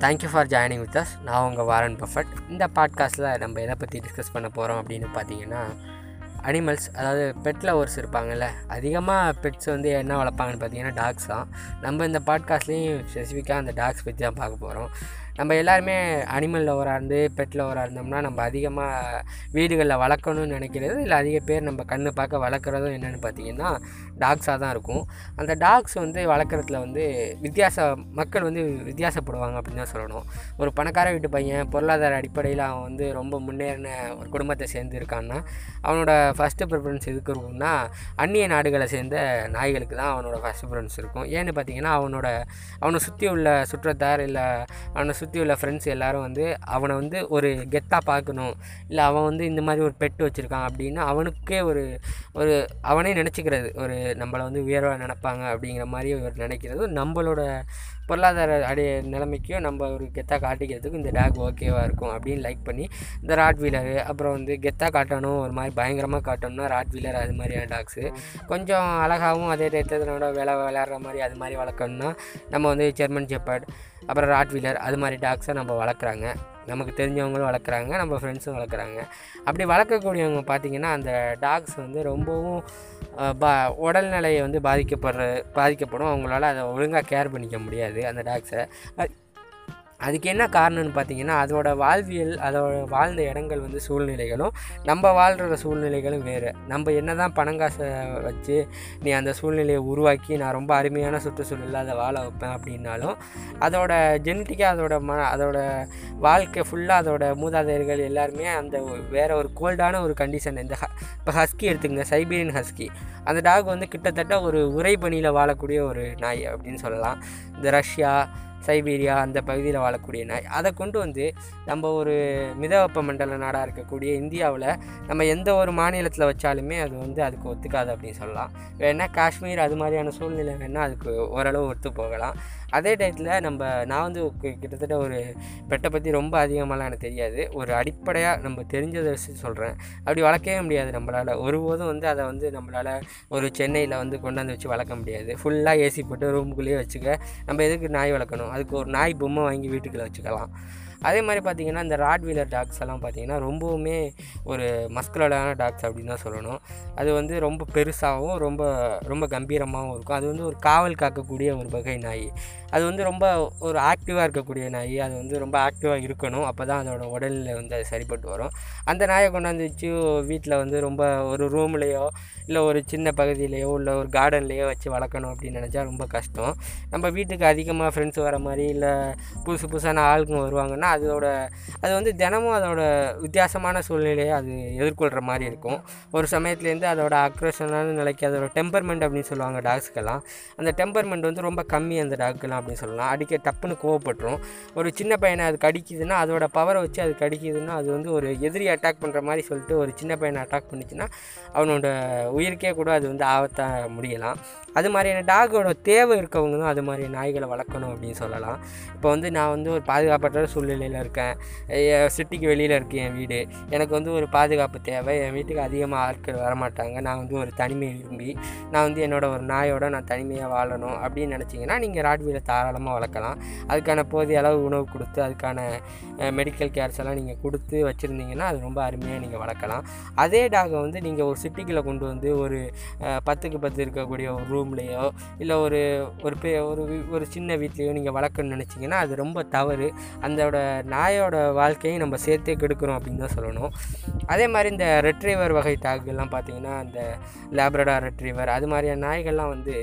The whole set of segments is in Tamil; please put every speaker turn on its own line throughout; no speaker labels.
Thank you for joining with us நான் உங்கள் வாரன் பஃபட் இந்த பாட்காஸ்ட்டில் நம்ம எதை பற்றி டிஸ்கஸ் பண்ண போகிறோம் அப்படின்னு பார்த்தீங்கன்னா அனிமல்ஸ் அதாவது பெட் லவர்ஸ் இருப்பாங்கல்ல அதிகமாக பெட்ஸ் வந்து என்ன வளர்ப்பாங்கன்னு பார்த்தீங்கன்னா டாக்ஸ் தான். நம்ம இந்த பாட்காஸ்ட்லேயும் ஸ்பெசிஃபிக்காக அந்த டாக்ஸ் பற்றி தான் பார்க்க போகிறோம் நம்ம எல்லாருமே அனிமல் லவராக இருந்து பெட் லவராக இருந்தோம்னா நம்ம அதிகமாக வீடுகளில் வளர்க்கணும்னு நினைக்கிறது இல்லை அதிக பேர் நம்ம கண்ணு பார்க்க வளர்க்குறதும் என்னென்னு பார்த்தீங்கன்னா டாக்ஸாக தான் இருக்கும். அந்த டாக்ஸ் வந்து வளர்க்குறதுல வந்து வித்தியாச மக்கள் வந்து வித்தியாசப்படுவாங்க அப்படின்னு தான் சொல்லணும். ஒரு பணக்கார வீட்டு பையன் பொருளாதார அடிப்படையில் அவன் வந்து ரொம்ப முன்னேறின ஒரு குடும்பத்தை சேர்ந்து இருக்கான்னா அவனோட ஃபஸ்ட்டு ப்ரிஃபரன்ஸ் எதுக்கு இருக்கும்னா அந்நிய நாடுகளை சேர்ந்த நாய்களுக்கு தான் அவனோட ஃபஸ்ட் ப்ரிஃபரன்ஸ் இருக்கும். ஏன்னு பார்த்தீங்கன்னா அவனோட அவனை சுற்றி உள்ள சுற்றத்தார் இல்லை அவனை சுற்றி உள்ள ஃப்ரெண்ட்ஸ் எல்லோரும் வந்து அவனை வந்து ஒரு கெத்தாக பார்க்கணும். இல்லை அவன் வந்து இந்த மாதிரி ஒரு பெட்டு வச்சுருக்கான் அப்படின்னு அவனுக்கே ஒரு ஒரு அவனே நினச்சிக்கிறது. ஒரு நம்மளை வந்து உயர்வாக நினைப்பாங்க அப்படிங்கிற மாதிரி ஒரு நினைக்கிறது நம்மளோட பொருளாதார அடைய நிலைமைக்கும் நம்ம ஒரு கெத்தாக காட்டிக்கிறதுக்கும் இந்த டேக் ஓகேவாக இருக்கும் அப்படின்னு லைக் பண்ணி இந்த ராட் வீலரு அப்புறம் வந்து கெத்தாக காட்டணும் ஒரு மாதிரி பயங்கரமாக காட்டணும்னா ராட் வீலர் அது மாதிரியான டாக்ஸு கொஞ்சம் அழகாகவும் அதே டயத்தோட விளை விளையாடுற மாதிரி அது மாதிரி வளர்க்கணும்னா நம்ம வந்து ஜெர்மன் ஜெப்பர்ட் அப்புறம் ராட் வீலர் அது மாதிரி டாக்ஸை நம்ம வளர்க்குறாங்க. நமக்கு தெரிஞ்சவங்களும் வளர்க்குறாங்க நம்ம ஃப்ரெண்ட்ஸும் வளர்க்குறாங்க. அப்படி வளர்க்கக்கூடியவங்க பார்த்திங்கன்னா அந்த டாக்ஸ் வந்து ரொம்பவும் பா உடல்நிலையை வந்து பாதிக்கப்படுற பாதிக்கப்படும். அவங்களால அதை ஒழுங்காக கேர் பண்ணிக்க முடியாது அந்த டாக்ஸை அதுக்கு என்ன காரணம்னு பார்த்தீங்கன்னா அதோட வாழ்வியல் அதோட வாழ்ந்த இடங்கள் வந்து சூழ்நிலைகளும் நம்ம வாழ்கிற சூழ்நிலைகளும் வேறு. நம்ம என்ன தான் பணங்காசை வச்சு நீ அந்த சூழ்நிலையை உருவாக்கி நான் ரொம்ப அருமையான சுற்றுச்சூழலில் அதை வாழ வைப்பேன் அப்படின்னாலும் அதோட ஜெனட்டிக்காக அதோட ம அதோட வாழ்க்கை ஃபுல்லாக அதோட மூதாதையர்கள் எல்லாருமே அந்த வேறு ஒரு கோல்டான ஒரு கண்டிஷன் இந்த ஹ இப்போ ஹஸ்கி எடுத்துக்கங்க சைபீரியன் ஹஸ்கி அந்த டாக் வந்து கிட்டத்தட்ட ஒரு உரைபணியில் வாழக்கூடிய ஒரு நாய் அப்படின்னு சொல்லலாம். இந்த ரஷ்யா சைபீரியா அந்த பகுதியில் வாழக்கூடிய நாய். அதை கொண்டு வந்து நம்ம ஒரு மிதவெப்ப மண்டல நாடாக இருக்கக்கூடிய இந்தியாவில் நம்ம எந்த ஒரு மாநிலத்தில் வச்சாலுமே அது வந்து அதுக்கு ஒத்துக்காது அப்படின்னு சொல்லலாம். வேணால் காஷ்மீர் அது மாதிரியான சூழ்நிலை வேணால் அதுக்கு ஓரளவு ஒத்து போகலாம். அதே டயத்தில் நம்ம நான் வந்து கிட்டத்தட்ட ஒரு பெட்டை பற்றி ரொம்ப அதிகமாகலாம் எனக்கு தெரியாது. ஒரு அடிப்படையாக நம்ம தெரிஞ்சதை வச்சு சொல்கிறேன் அப்படி வளர்க்கவே முடியாது நம்மளால். ஒருபோதும் வந்து அதை வந்து நம்மளால் ஒரு சென்னையில் வந்து கொண்டாந்து வச்சு வளர்க்க முடியாது. ஃபுல்லாக ஏசி போட்டு ரூமுக்குள்ளேயே வச்சுக்க நம்ம எதுக்கு நாய் வளர்க்கணும்? அதுக்கு ஒரு நாய் பொம்மை வாங்கி வீட்டுக்குள்ளே வச்சுக்கலாம். அதே மாதிரி பார்த்திங்கன்னா இந்த ராட் வீலர் டாக்ஸ் எல்லாம் பார்த்திங்கன்னா ரொம்பவுமே ஒரு மஸ்குலரான டாக்ஸ் அப்படின்னு தான் சொல்லணும். அது வந்து ரொம்ப பெருசாகவும் ரொம்ப ரொம்ப கம்பீரமாகவும் இருக்கும். அது வந்து ஒரு காவல் காக்கக்கூடிய ஒரு வகை நாய். அது வந்து ரொம்ப ஒரு ஆக்டிவாக இருக்கக்கூடிய நாய். அது வந்து ரொம்ப ஆக்டிவாக இருக்கணும். அப்போ தான் அதோட உடல்நிலை வந்து அது சரிப்பட்டு வரும். அந்த நாயை கொண்டாந்து வச்சு வீட்டில் வந்து ரொம்ப ஒரு ரூம்லேயோ இல்லை ஒரு சின்ன பகுதியிலையோ இல்லை ஒரு கார்டன்லேயோ வச்சு வளர்க்கணும் அப்படின்னு நினச்சா ரொம்ப கஷ்டம். நம்ம வீட்டுக்கு அதிகமாக ஃப்ரெண்ட்ஸ் வர மாதிரி இல்லை புதுசு புதுசான ஆளுங்க வருவாங்கன்னா அதோட அது வந்து தினமும் அதோட வித்தியாசமான சூழ்நிலையை அது எதிர்கொள்கிற மாதிரி இருக்கும். ஒரு சமயத்துலேருந்து அதோட அக்ரஷனான நிலைக்கு அதோட டெம்பர்மெண்ட் அப்படின்னு சொல்லுவாங்க டாக்ஸ்க்கெல்லாம் அந்த டெம்பர்மெண்ட் வந்து ரொம்ப கம்மி அந்த டாக்குலாம் அப்படின்னு சொல்லலாம். அடிக்க டப்புன்னு கோவப்பட்டுரும். ஒரு சின்ன பையனை அது கடிக்குதுன்னா அதோட பவரை வச்சு அது கடிக்குதுன்னா அது வந்து ஒரு எதிரி அட்டாக் பண்ணுற மாதிரி சொல்லிட்டு ஒரு சின்ன பையனை அட்டாக் பண்ணிச்சுன்னா அவனோட உயிருக்கே கூட அது வந்து ஆபத்தாக முடியலாம். அது மாதிரியான டாகோட தேவை இருக்கவங்க தான் அது மாதிரி நாய்களை வளர்க்கணும் அப்படின்னு சொல்லலாம். இப்போ வந்து நான் வந்து ஒரு பாதுகாப்பற்ற சூழ்நிலையில் இருக்கேன். சிட்டிக்கு வெளியில் இருக்கேன் என் வீடு. எனக்கு வந்து ஒரு பாதுகாப்பு தேவை. என் வீட்டுக்கு அதிகமாக ஆட்கள் வரமாட்டாங்க. நான் வந்து ஒரு தனிமை விரும்பி நான் வந்து என்னோடய ஒரு நாயோட நான் தனிமையாக வாழணும் அப்படின்னு நினச்சிங்கன்னா நீங்கள் ராட்வீலை தாராளமாக வளர்க்கலாம். அதுக்கான போதிய அளவு உணவு கொடுத்து அதுக்கான மெடிக்கல் கேர்ஸ் எல்லாம் நீங்கள் கொடுத்து வச்சுருந்தீங்கன்னா அது ரொம்ப அருமையாக நீங்கள் வளர்க்கலாம். அதே டாகை வந்து நீங்கள் ஒரு சிட்டிக்குள்ளே கொண்டு வந்து ஒரு பத்துக்கு பத்து இருக்கக்கூடிய ஒரு ரூம்லேயோ இல்லை ஒரு ஒரு பே ஒரு ஒரு சின்ன வீட்லேயோ நீங்கள் வளர்க்கணும்னு நினச்சிங்கன்னா அது ரொம்ப தவறு. அந்தோட நாயோட வாழ்க்கையும் நம்ம சேர்த்தே கெடுக்கிறோம் அப்படின்னு தான் சொல்லணும். அதே மாதிரி இந்த ரெட்ரீவர் வகை டாகுகள்லாம் பார்த்தீங்கன்னா அந்த லேப்ரடா ரெட்ரீவர் அது மாதிரியான நாய்கள்லாம் வந்து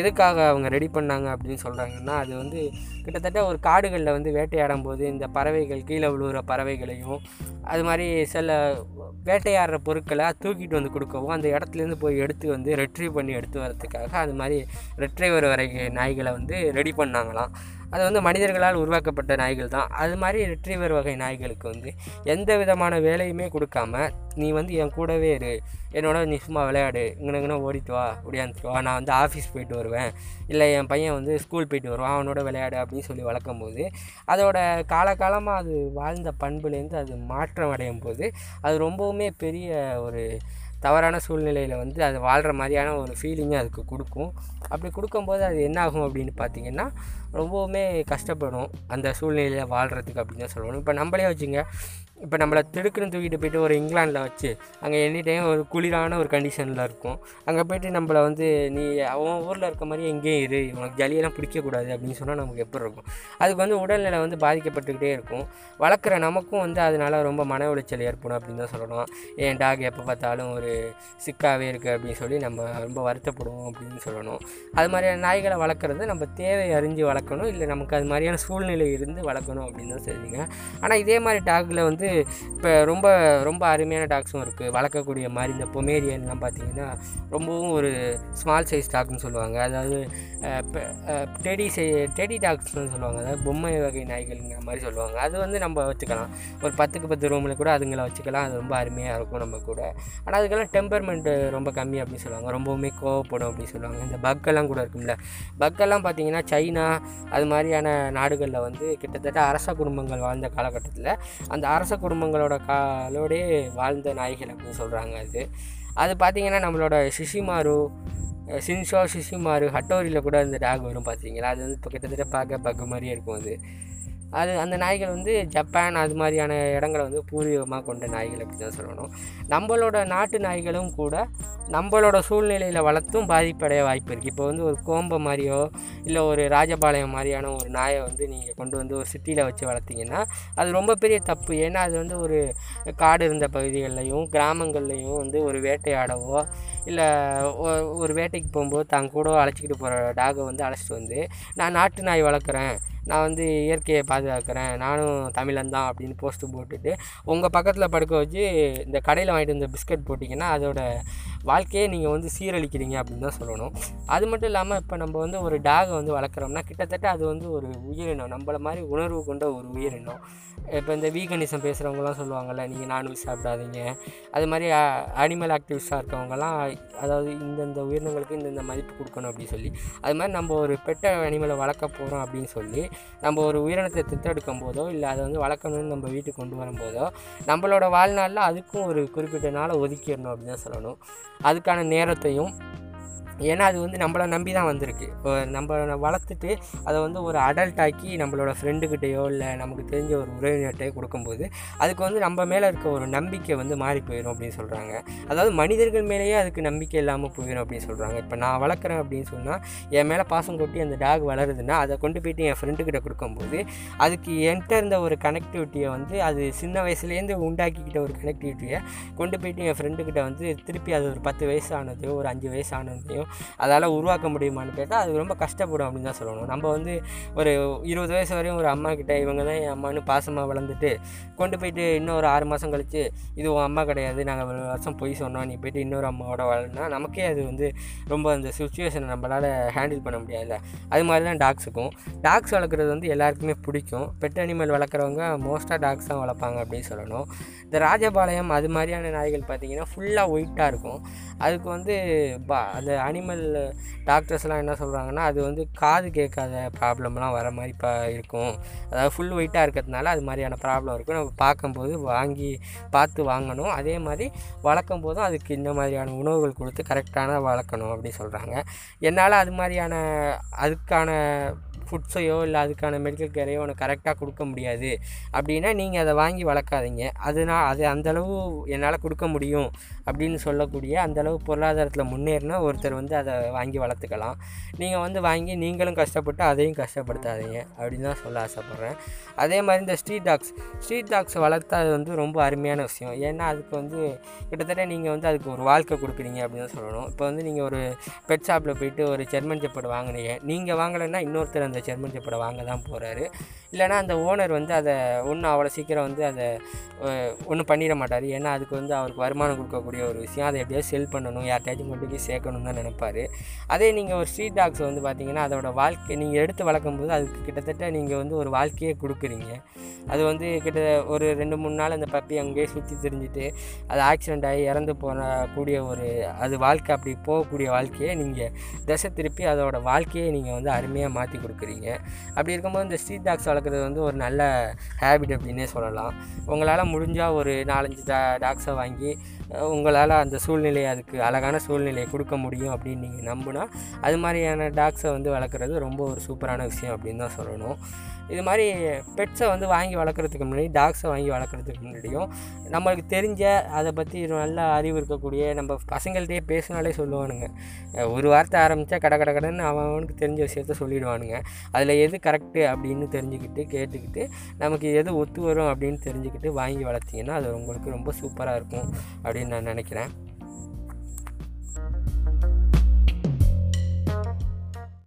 எதுக்காக அவங்க ரெடி பண்ணாங்க அப்படின்னு சொல்கிறாங்கன்னா அது வந்து கிட்டத்தட்ட ஒரு காடுகளில் வந்து வேட்டையாடும் போது இந்த பறவைகள் கீழே விழுகிற பறவைகளையும் அது மாதிரி சில வேட்டையாடுற பொருட்களை தூக்கிட்டு வந்து கொடுக்கவும் அந்த இடத்துலேருந்து போய் எடுத்து வந்து ரெட்ரீவ் பண்ணி எடுத்து வரதுக்காக அது மாதிரி ரெட்ரைவர் வரை நாய்களை வந்து ரெடி பண்ணாங்களாம். அது வந்து மனிதர்களால் உருவாக்கப்பட்ட நாய்கள் தான். அது மாதிரி ரெட்ரீவர் வகை நாய்களுக்கு வந்து எந்த விதமான வேலையுமே கொடுக்காம நீ வந்து என் கூடவே இரு. என்னோட நீ சும்மா விளையாடு. இங்கே ஓடிட்டு வா. ஓடியாந்துட்டு வா. நான் வந்து ஆஃபீஸ் போயிட்டு வருவேன். இல்லை என் பையன் வந்து ஸ்கூல் போயிட்டு வருவான். அவனோட விளையாடு அப்படின்னு சொல்லி வளர்க்கும் போது அதோட காலகாலமாக அது வாழ்ந்த பண்புலேருந்து அது மாற்றம் அடையும் போது அது ரொம்பவுமே பெரிய ஒரு தவறான சூழ்நிலையில் வந்து அது வாழ்கிற மாதிரியான ஒரு ஃபீலிங்கை அதுக்கு கொடுக்கும். அப்படி கொடுக்கும்போது அது என்ன ஆகும் அப்படின்னு பார்த்தீங்கன்னா ரொம்பவுமே கஷ்டப்படும் அந்த சூழ்நிலையில் வாழ்கிறதுக்கு அப்படின்னு தான் சொல்லணும். இப்போ நம்மளே வச்சுங்க இப்போ நம்மளை திடுக்குன்னு தூக்கிட்டு போயிட்டு ஒரு இங்கிலாண்டில் வச்சு அங்கே எனி டைம் ஒரு குளிரான ஒரு கண்டிஷனில் இருக்கும். அங்கே போயிட்டு நம்மளை வந்து நீ அவன் ஊரில் இருக்க மாதிரி எங்கேயும் இரு உனக்கு ஜலியெல்லாம் பிடிக்கக்கூடாது அப்படின்னு சொன்னால் நமக்கு எப்படி இருக்கும்? அதுக்கு வந்து உடல்நிலை வந்து பாதிக்கப்பட்டுக்கிட்டே இருக்கும். வளர்க்குற நமக்கும் வந்து அதனால் ரொம்ப மன உளைச்சல் ஏற்படும் அப்படின்னு தான் சொல்லணும். என் டாக் எப்போ பார்த்தாலும் ஒரு சிக்காகவே இருக்குது அப்படின்னு சொல்லி நம்ம ரொம்ப வருத்தப்படுவோம் அப்படின்னு சொல்லணும். அது மாதிரியான நாய்களை வளர்க்குறது நம்ம தேவை அறிஞ்சு வளர்க்கணும். இல்லை நமக்கு அது மாதிரியான சூழ்நிலை இருந்து வளர்க்கணும் அப்படின்னு தான் சொல்லுவீங்க. ஆனால் இதே மாதிரி டாகில் வந்து இப்போ ரொம்ப ரொம்ப அருமையான டாக்ஸும் இருக்குது வளர்க்கக்கூடிய மாதிரி இந்த பொமேரியன்லாம் பார்த்தீங்கன்னா ரொம்பவும் ஒரு ஸ்மால் சைஸ் டாக்னு சொல்லுவாங்க. அதாவது டெடி சை டெடி டாக்ஸ்னு சொல்லுவாங்க. அதாவது பொம்மை வகை நாய்கள்ங்கிற மாதிரி சொல்லுவாங்க. அது வந்து நம்ம வச்சுக்கலாம். ஒரு பத்துக்கு பத்து ரூமில் கூட அதுங்களை வச்சுக்கலாம். அது ரொம்ப அருமையாக இருக்கும் நம்ம கூட. ஆனால் அதுக்கெல்லாம் டெம்பர்மெண்ட்டு ரொம்ப கம்மி அப்படின்னு சொல்லுவாங்க. ரொம்பவுமே கோவப்படும் அப்படின்னு சொல்லுவாங்க. இந்த பக்கெல்லாம் கூட இருக்கும்ல. பக்கெல்லாம் பார்த்தீங்கன்னா சைனா அது மாதிரியான நாடுகளில் வந்து கிட்டத்தட்ட அரச குடும்பங்கள் வாழ்ந்த காலகட்டத்தில் அந்த அரச குடும்பங்களோட காலோடே வாழ்ந்த நாய்கள் அப்படின்னு சொல்கிறாங்க அது. அது பார்த்திங்கன்னா நம்மளோட சிஷிமாரு சின்ஷோ சிஷிமாரு ஹட்டோரியில் கூட அந்த டாக் வரும் பார்த்தீங்களா அது வந்து இப்போ கிட்டத்தட்ட பார்க்க பக்கு மாதிரியே இருக்கும் அது. அது அந்த நாய்கள் வந்து ஜப்பான் அது மாதிரியான இடங்களை வந்து பூர்வீகமாக கொண்ட நாய்கள் அப்படி தான் சொல்லணும். நம்மளோட நாட்டு நாய்களும் கூட நம்மளோட சூழ்நிலையில் வளர்த்தும் பாதிப்படைய வாய்ப்பு இருக்குது இப்போ வந்து ஒரு கோம்பை மாதிரியோ இல்லை ஒரு ராஜபாளையம் மாதிரியான ஒரு நாயை வந்து நீங்கள் கொண்டு வந்து ஒரு சிட்டியில் வச்சு வளர்த்திங்கன்னா அது ரொம்ப பெரிய தப்பு. ஏன்னா அது வந்து ஒரு காடு இருந்த பகுதிகள்லையும் கிராமங்கள்லையும் வந்து ஒரு வேட்டையாடவோ இல்லை ஒரு வேட்டைக்கு போகும்போது தான் கூட அழைச்சிக்கிட்டு போகிற டாகை வந்து அழைச்சிட்டு வந்து நான் நாட்டு நாய் வளர்க்குறேன். நான் வந்து இயற்கையை பாதுகாக்கிறேன் நானும் தமிழன் தான் அப்படின்னு போஸ்ட்டு போட்டுட்டு உங்கள் பக்கத்தில் படுக்க வச்சு இந்த கடையில் வாங்கிட்டு வந்த பிஸ்கட் போட்டிங்கன்னா அதோட வாழ்க்கையை நீங்கள் வந்து சீரழிக்கிறீங்க அப்படின்னு தான் சொல்லணும். அது மட்டும் இல்லாமல் இப்போ நம்ம வந்து ஒரு டாகை வந்து வளர்க்குறோம்னா கிட்டத்தட்ட அது வந்து ஒரு உயிரினம் நம்மளை மாதிரி உணர்வு கொண்ட ஒரு உயிரினம் இப்போ இந்த வீகனிசம் பேசுகிறவங்களாம் சொல்லுவாங்கள்ல நீங்கள் நான்வெஜ் சாப்பிடாதீங்க. அது மாதிரி அனிமல் ஆக்டிவிஸ்டாக இருக்கவங்கலாம் அதாவது இந்தந்த உயிரினங்களுக்கு இந்தந்த மதிப்பு கொடுக்கணும் அப்படின்னு சொல்லி. அது மாதிரி நம்ம ஒரு பெட்ட அனிமலை வளர்க்க போகிறோம் அப்படின்னு சொல்லி நம்ம ஒரு உயிரினத்தை திட்டெடுக்கும் போதோ இல்லை அதை வந்து வளர்க்கணும்னு நம்ம வீட்டுக்கு கொண்டு வரும்போதோ நம்மளோட வாழ்நாளில் அதுக்கும் ஒரு குறிப்பிட்ட நாளை ஒதுக்கிடணும் அப்படின்னு தான் சொல்லணும். அதுக்கான நேரத்தையும் ஏன்னா அது வந்து நம்மளை நம்பி தான் வந்திருக்கு. நம்ம வளர்த்துட்டு அதை வந்து ஒரு அடல்ட் ஆக்கி நம்மளோட ஃப்ரெண்டுக்கிட்டேயோ இல்லை நமக்கு தெரிஞ்ச ஒரு உறவினர்கிட்டையோ கொடுக்கும்போது அதுக்கு வந்து நம்ம மேலே இருக்க ஒரு நம்பிக்கை வந்து மாறி போயிடும் அப்படின்னு சொல்கிறாங்க அதாவது மனிதர்கள் மேலேயே அதுக்கு நம்பிக்கை இல்லாமல் போயிடும் அப்படின்னு சொல்கிறாங்க இப்போ நான் வளர்க்குறேன் அப்படின்னு சொன்னால் என் மேலே பாசம் கொட்டி அந்த டாக் வளருதுன்னா அதை கொண்டு போயிட்டு என் ஃப்ரெண்டுக்கிட்ட கொடுக்கும்போது அதுக்கு என்கிட்ட இருந்த ஒரு கனெக்டிவிட்டியை வந்து அது சின்ன வயசுலேருந்து உண்டாக்கிக்கிட்ட ஒரு கனெக்டிவிட்டியை கொண்டு போயிட்டு என் ஃப்ரெண்டுக்கிட்ட வந்து திருப்பி அது ஒரு பத்து வயசு ஒரு அஞ்சு வயசு முடியும். அதால் உருவாக்க முடியுமான்னு கேட்டால் அது ரொம்ப கஷ்டப்படும் அப்படின்னு தான் சொல்லணும். நம்ம வந்து ஒரு இருபது வயசு வரையும் ஒரு அம்மா கிட்டே இவங்க தான் என் அம்மானு பாசமாக வளர்ந்துட்டு கொண்டு போயிட்டு இன்னும் ஒரு ஆறு மாதம் கழித்து இது உன் அம்மா கிடையாது நாங்கள் ஒரு வருஷம் பொய் சொன்னோம் நீ போயிட்டு இன்னொரு அம்மாவோட வளர்னா நமக்கே அது வந்து ரொம்ப அந்த சுச்சுவேஷனை நம்மளால் ஹேண்டில் பண்ண முடியாதுல்ல. அது மாதிரி தான் டாக்ஸுக்கும் டாக்ஸ் வளர்க்குறது வந்து எல்லாருக்குமே பிடிக்கும். பெட் அனிமல் வளர்க்குறவங்க மோஸ்ட்டாக டாக்ஸ் தான் வளர்ப்பாங்க அப்படின்னு சொல்லணும். இந்த ராஜபாளையம் அது மாதிரியான நாய்கள் பார்த்திங்கன்னா ஃபுல்லாக ஒயிட்டாக இருக்கும். அதுக்கு வந்து பா அந்த இந்த அனிமல் டாக்டர்ஸ்லாம் என்ன சொல்கிறாங்கன்னா அது வந்து காது கேட்காத ப்ராப்ளம்லாம் வர மாதிரி இப்போ இருக்கும். அதாவது ஃபுல் ஒயிட்டாக இருக்கிறதுனால அது மாதிரியான ப்ராப்ளம் இருக்கும். நம்ம பார்க்கும்போது வாங்கி பார்த்து வாங்கணும். அதே மாதிரி வளர்க்கும் போதும் அதுக்கு இந்த மாதிரியான உணவுகள் கொடுத்து கரெக்டான வளர்க்கணும் அப்படின்னு சொல்கிறாங்க என்னால் அது மாதிரியான அதுக்கான ஃபுட்ஸையோ இல்லை அதுக்கான மெடிக்கல் கேரையோ உனக்கு கரெக்டாக கொடுக்க முடியாது. அப்படின்னா நீங்கள் அதை வாங்கி வளர்க்காதீங்க. அதுனா அது அந்தளவு என்னால் கொடுக்க முடியும் அப்படின்னு சொல்லக்கூடிய அந்தளவு பொருளாதாரத்தில் முன்னேறினா ஒருத்தர் வந்து அதை வாங்கி வளர்த்துக்கலாம். நீங்கள் வந்து வாங்கி நீங்களும் கஷ்டப்பட்டு அதையும் கஷ்டப்படுத்தாதீங்க அப்படின்னு தான் சொல்ல ஆசைப்பட்றேன். அதே மாதிரி இந்த ஸ்ட்ரீட் டாக்ஸ் ஸ்ட்ரீட் டாக்ஸ் வளர்த்தா அது வந்து ரொம்ப அருமையான விஷயம். ஏன்னா அதுக்கு வந்து கிட்டத்தட்ட நீங்கள் வந்து அதுக்கு ஒரு வாழ்க்கை கொடுக்குறீங்க அப்படின்னு தான் சொல்லணும். இப்போ வந்து நீங்கள் ஒரு பெட் ஷாப்பில் போயிட்டு ஒரு ஜெர்மன் செப்பட் வாங்கினீங்க. நீங்கள் வாங்கலைன்னா இன்னொருத்தர் அந்த ஜெர்மன் செப்பர்டை வாங்க தான் போகிறாரு இல்லைனா அந்த ஓனர் வந்து அதை ஒன்றும் அவ்வளோ சீக்கிரம் வந்து அதை ஒன்றும் பண்ணிட மாட்டார். ஏன்னா அதுக்கு வந்து அவருக்கு வருமானம் கொடுக்கக்கூடிய ஒரு விஷயம். அதை எப்படியாவது செல் பண்ணணும். யார்கிட்டயாச்சும் கொண்டு போய் சேர்க்கணும் தான் நினைப்பார். அதே நீங்கள் ஒரு ஸ்ட்ரீட் டாக்ஸ் வந்து பார்த்தீங்கன்னா அதோட வாழ்க்கை நீங்கள் எடுத்து வளர்க்கும் போது அதுக்கு கிட்டத்தட்ட நீங்கள் வந்து ஒரு வாழ்க்கையே கொடுக்குறீங்க. அது வந்து கிட்ட ஒரு ரெண்டு மூணு நாள் அந்த பப்பி அங்கேயே சுற்றி தெரிஞ்சுட்டு அது ஆக்சிடெண்ட் ஆகி இறந்து போன கூடிய ஒரு அது வாழ்க்கை அப்படி போகக்கூடிய வாழ்க்கையை நீங்கள் திசை திருப்பி அதோட வாழ்க்கையை நீங்கள் வந்து அருமையாக மாற்றி கொடுக்குறீங்க. அப்படி இருக்கும்போது இந்த ஸ்ட்ரீட் டாக்ஸ் வளர்க்குறது வந்து ஒரு நல்ல ஹேபிட் அப்படின்னே சொல்லலாம். உங்களால் முடிஞ்சால் ஒரு நாலஞ்சு டா டாக்ஸை வாங்கி உங்களால் அந்த சூழ்நிலை அதுக்கு அழகான சூழ்நிலையை கொடுக்க முடியும் அப்படின்னு நீங்கள் நம்பினா அது மாதிரியான டாக்ஸை வந்து வளர்க்குறது ரொம்ப ஒரு சூப்பரான விஷயம் அப்படின்னு தான் சொல்லணும். இது மாதிரி பெட்ஸை வந்து வாங்கி வளர்க்குறதுக்கு முன்னாடி டாக்ஸை வாங்கி வளர்க்குறதுக்கு முன்னாடியும் நம்மளுக்கு தெரிஞ்ச அதை பற்றி நல்ல அறிவு இருக்கக்கூடிய நம்ம பசங்கள்கிட்டயே பேசினாலே சொல்லுவானுங்க. ஒரு வார்த்தை ஆரம்பித்தா கடை கடை கடைன்னு அவனுக்கு தெரிஞ்ச விஷயத்த சொல்லிடுவானுங்க. அதில் எது கரெக்டு அப்படின்னு தெரிஞ்சுக்கிட்டு கேட்டுக்கிட்டு நமக்கு எது ஒத்து வரும் அப்படின்னு தெரிஞ்சுக்கிட்டு வாங்கி வளர்த்திங்கன்னா அது உங்களுக்கு ரொம்ப சூப்பராக இருக்கும் அப்படின்னு நான் நினைக்கிறேன்.